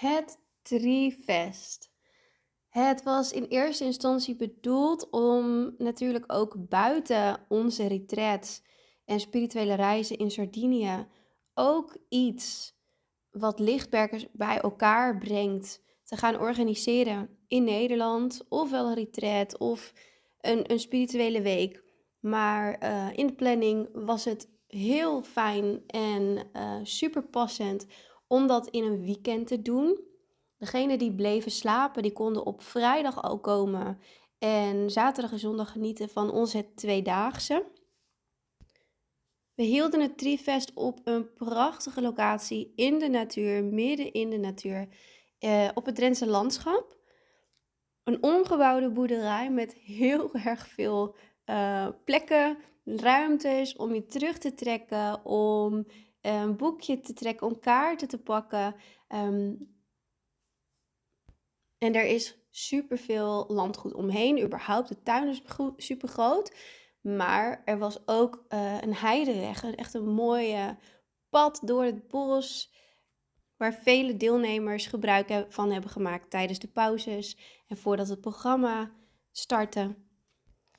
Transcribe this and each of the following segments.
Het Trifest. Het was in eerste instantie bedoeld om natuurlijk ook buiten onze retreats en spirituele reizen in Sardinië ook iets wat lichtwerkers bij elkaar brengt te gaan organiseren in Nederland. Ofwel een retreat of een, een spirituele week. Maar eh, in de planning was het heel fijn en uh, super passend om dat in een weekend te doen. Degenen die bleven slapen, die konden op vrijdag al komen en zaterdag en zondag genieten van onze tweedaagse. We hielden het Trifest op een prachtige locatie in de natuur, midden in de natuur, eh, op het Drentse landschap. Een ongebouwde boerderij met heel erg veel uh, plekken, ruimtes om je terug te trekken, om een boekje te trekken, om kaarten te pakken. Um, en er is superveel landgoed omheen. Überhaupt, de tuin is super groot. Maar er was ook uh, een heideweg, echt een mooie pad door het bos. Waar vele deelnemers gebruik van hebben gemaakt tijdens de pauzes en voordat het programma startte.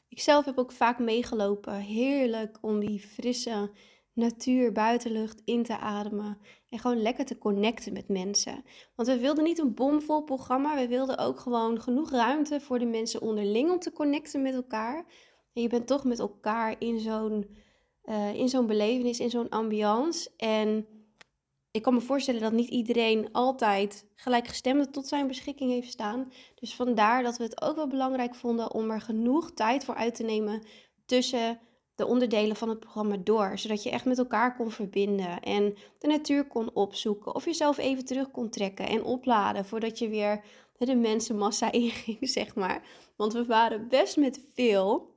Ik zelf heb ook vaak meegelopen. Heerlijk om die frisse natuur, buitenlucht in te ademen. En gewoon lekker te connecten met mensen. Want we wilden niet een bomvol programma. We wilden ook gewoon genoeg ruimte voor de mensen onderling om te connecten met elkaar. En je bent toch met elkaar in zo'n uh, in zo'n belevenis, in zo'n ambiance. En ik kan me voorstellen dat niet iedereen altijd gelijkgestemde tot zijn beschikking heeft staan. Dus vandaar dat we het ook wel belangrijk vonden om er genoeg tijd voor uit te nemen tussen de onderdelen van het programma door. Zodat je echt met elkaar kon verbinden en de natuur kon opzoeken. Of jezelf even terug kon trekken en opladen voordat je weer de mensenmassa inging, zeg maar. Want we waren best met veel.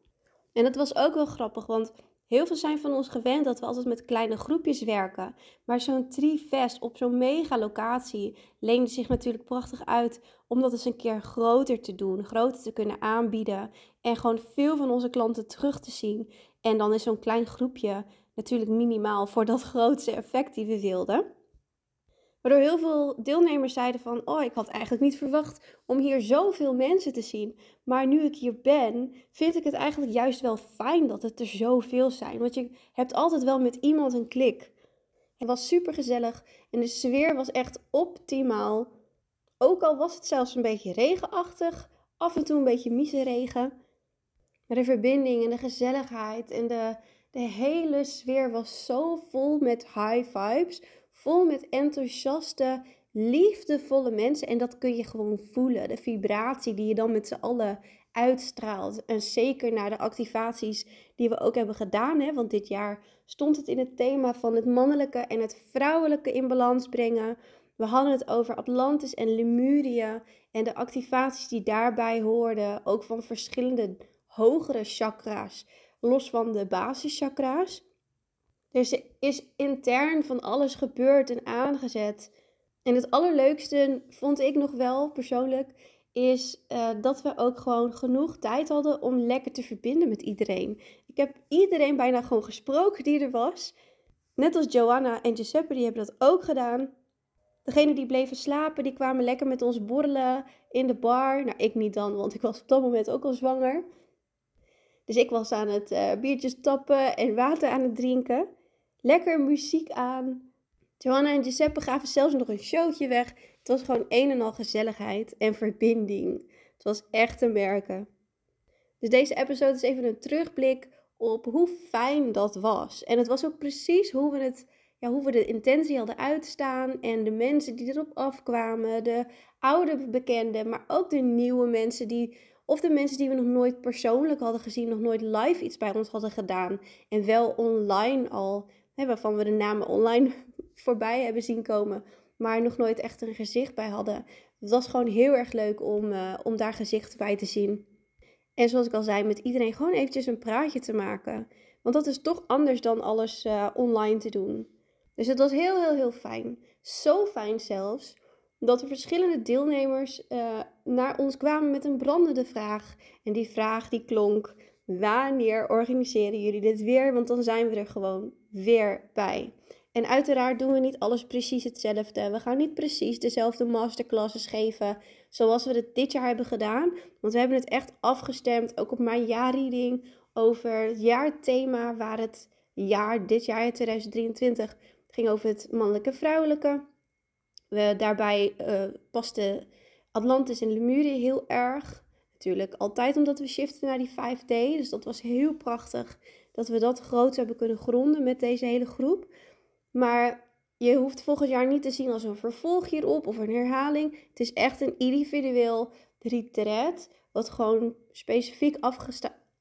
En dat was ook wel grappig, want Heel veel zijn van ons gewend dat we altijd met kleine groepjes werken. Maar zo'n trifest op zo'n mega locatie leende zich natuurlijk prachtig uit om dat eens een keer groter te doen, groter te kunnen aanbieden en gewoon veel van onze klanten terug te zien. En dan is zo'n klein groepje natuurlijk minimaal voor dat grootste effect die we wilden. Waardoor heel veel deelnemers zeiden van, oh, ik had eigenlijk niet verwacht om hier zoveel mensen te zien. Maar nu ik hier ben, vind ik het eigenlijk juist wel fijn dat het er zoveel zijn. Want je hebt altijd wel met iemand een klik. Het was super gezellig en de sfeer was echt optimaal. Ook al was het zelfs een beetje regenachtig, af en toe een beetje miseregen. De verbinding en de gezelligheid en de, de hele sfeer was zo vol met high vibes vol met enthousiaste, liefdevolle mensen. En dat kun je gewoon voelen. De vibratie die je dan met z'n allen uitstraalt. En zeker naar de activaties die we ook hebben gedaan. Hè? Want dit jaar stond het in het thema van het mannelijke en het vrouwelijke in balans brengen. We hadden het over Atlantis en Lemurië en de activaties die daarbij hoorden. Ook van verschillende hogere chakra's, los van de basischakra's. Dus er is intern van alles gebeurd en aangezet. En het allerleukste vond ik nog wel persoonlijk, is uh, dat we ook gewoon genoeg tijd hadden om lekker te verbinden met iedereen. Ik heb iedereen bijna gewoon gesproken die er was. Net als Joanna en Giuseppe, die hebben dat ook gedaan. Degenen die bleven slapen, die kwamen lekker met ons borrelen in de bar. Nou, ik niet dan, want ik was op dat moment ook al zwanger. Dus ik was aan het uh, biertjes tappen en water aan het drinken lekker muziek aan. Johanna en Giuseppe gaven zelfs nog een showtje weg. Het was gewoon een en al gezelligheid en verbinding. Het was echt te merken. Dus deze episode is even een terugblik op hoe fijn dat was. En het was ook precies hoe we het ja, hoe we de intentie hadden uitstaan en de mensen die erop afkwamen, de oude bekenden, maar ook de nieuwe mensen die, of de mensen die we nog nooit persoonlijk hadden gezien, nog nooit live iets bij ons hadden gedaan en wel online al hè, waarvan we de namen online voorbij hebben zien komen, maar nog nooit echt een gezicht bij hadden. Het was gewoon heel erg leuk om, uh, om daar gezicht bij te zien. En zoals ik al zei, met iedereen gewoon eventjes een praatje te maken. Want dat is toch anders dan alles uh, online te doen. Dus het was heel, heel, heel fijn. Zo fijn zelfs dat er verschillende deelnemers uh, naar ons kwamen met een brandende vraag. En die vraag die klonk: wanneer organiseren jullie dit weer? Want dan zijn we er gewoon weer bij. En uiteraard doen we niet alles precies hetzelfde. We gaan niet precies dezelfde masterclasses geven zoals we het dit jaar hebben gedaan. Want we hebben het echt afgestemd, ook op mijn jaarreading, over het jaarthema waar het jaar, dit jaar 2023, ging over het mannelijke vrouwelijke. We, daarbij uh, paste Atlantis en Lemurie heel erg. Natuurlijk altijd omdat we shiften naar die 5D. Dus dat was heel prachtig dat we dat groot hebben kunnen gronden met deze hele groep. Maar je hoeft volgend jaar niet te zien als een vervolg hierop of een herhaling. Het is echt een individueel retreat, wat gewoon specifiek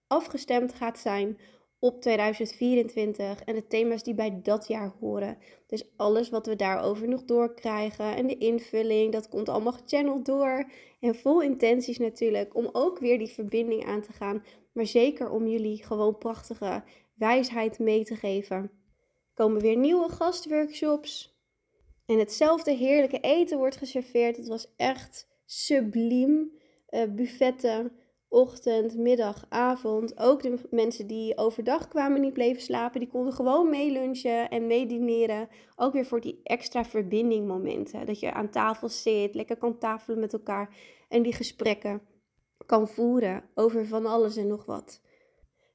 afgestemd gaat zijn op 2024 en de thema's die bij dat jaar horen. Dus alles wat we daarover nog doorkrijgen en de invulling, dat komt allemaal gechanneld door. En vol intenties natuurlijk om ook weer die verbinding aan te gaan, maar zeker om jullie gewoon prachtige wijsheid mee te geven. Komen weer nieuwe gastworkshops. En hetzelfde heerlijke eten wordt geserveerd. Het was echt subliem. Uh, buffetten ochtend, middag, avond. Ook de mensen die overdag kwamen niet bleven slapen, die konden gewoon meelunchen en meedineren. Ook weer voor die extra verbinding momenten. Dat je aan tafel zit, lekker kan tafelen met elkaar en die gesprekken kan voeren over van alles en nog wat.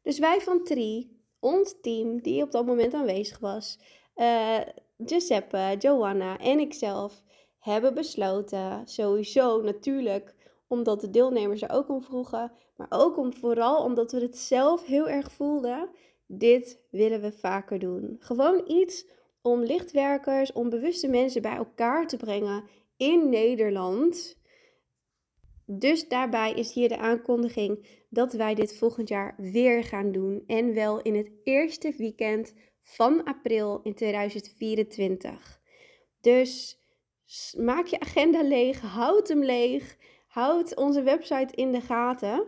Dus wij van Tri, ons team die op dat moment aanwezig was, uh, Giuseppe, Joanna en ikzelf hebben besloten, sowieso natuurlijk omdat de deelnemers er ook om vroegen, maar ook om, vooral omdat we het zelf heel erg voelden. Dit willen we vaker doen. Gewoon iets om lichtwerkers, om bewuste mensen bij elkaar te brengen in Nederland. Dus daarbij is hier de aankondiging dat wij dit volgend jaar weer gaan doen. En wel in het eerste weekend van april in 2024. Dus maak je agenda leeg, houd hem leeg. Houd onze website in de gaten.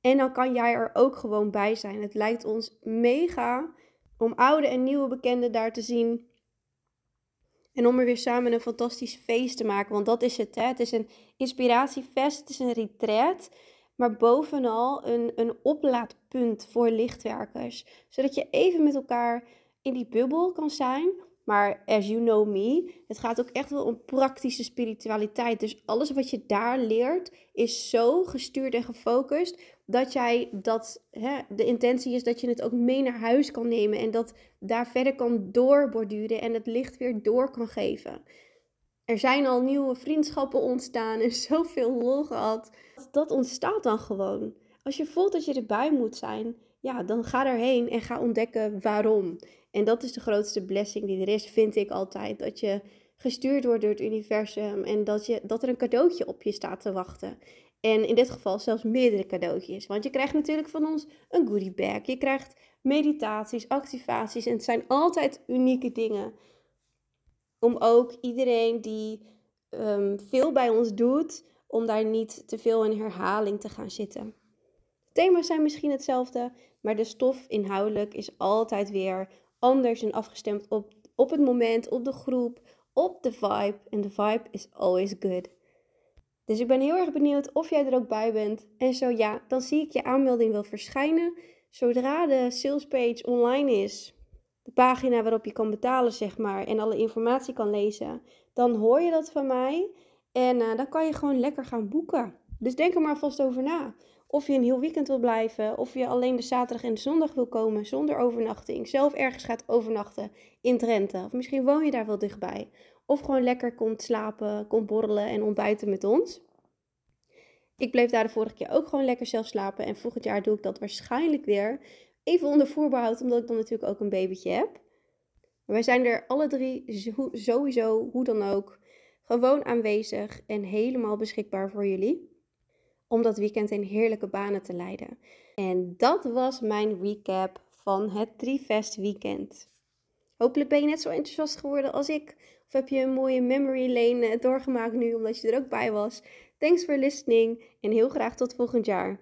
En dan kan jij er ook gewoon bij zijn. Het lijkt ons mega om oude en nieuwe bekenden daar te zien. En om er weer samen een fantastisch feest te maken. Want dat is het. Hè? Het is een inspiratiefest. Het is een retreat. Maar bovenal een, een oplaadpunt voor lichtwerkers. Zodat je even met elkaar in die bubbel kan zijn. Maar as you know me, het gaat ook echt wel om praktische spiritualiteit. Dus alles wat je daar leert is zo gestuurd en gefocust dat jij dat, hè, de intentie is dat je het ook mee naar huis kan nemen en dat daar verder kan doorborduren en het licht weer door kan geven. Er zijn al nieuwe vriendschappen ontstaan en zoveel lol gehad. Dat ontstaat dan gewoon. Als je voelt dat je erbij moet zijn, ja, dan ga erheen en ga ontdekken waarom. En dat is de grootste blessing die er is, vind ik altijd. Dat je gestuurd wordt door het universum en dat, je, dat er een cadeautje op je staat te wachten. En in dit geval zelfs meerdere cadeautjes. Want je krijgt natuurlijk van ons een goodie bag. Je krijgt meditaties, activaties. En het zijn altijd unieke dingen. Om ook iedereen die um, veel bij ons doet, om daar niet te veel in herhaling te gaan zitten. Thema's zijn misschien hetzelfde, maar de stof inhoudelijk is altijd weer anders en afgestemd op, op het moment, op de groep, op de vibe. En de vibe is always good. Dus ik ben heel erg benieuwd of jij er ook bij bent. En zo ja, dan zie ik je aanmelding wel verschijnen. Zodra de salespage online is, de pagina waarop je kan betalen, zeg maar, en alle informatie kan lezen, dan hoor je dat van mij. En uh, dan kan je gewoon lekker gaan boeken. Dus denk er maar vast over na. Of je een heel weekend wil blijven, of je alleen de zaterdag en de zondag wil komen zonder overnachting. Zelf ergens gaat overnachten in Drenthe. Of misschien woon je daar wel dichtbij. Of gewoon lekker komt slapen, komt borrelen en ontbijten met ons. Ik bleef daar de vorige keer ook gewoon lekker zelf slapen. En volgend jaar doe ik dat waarschijnlijk weer. Even onder voorbehoud, omdat ik dan natuurlijk ook een babytje heb. Wij zijn er alle drie sowieso, hoe dan ook, gewoon aanwezig en helemaal beschikbaar voor jullie om dat weekend in heerlijke banen te leiden. En dat was mijn recap van het Trifest weekend. Hopelijk ben je net zo enthousiast geworden als ik. Of heb je een mooie memory lane doorgemaakt nu, omdat je er ook bij was. Thanks for listening en heel graag tot volgend jaar.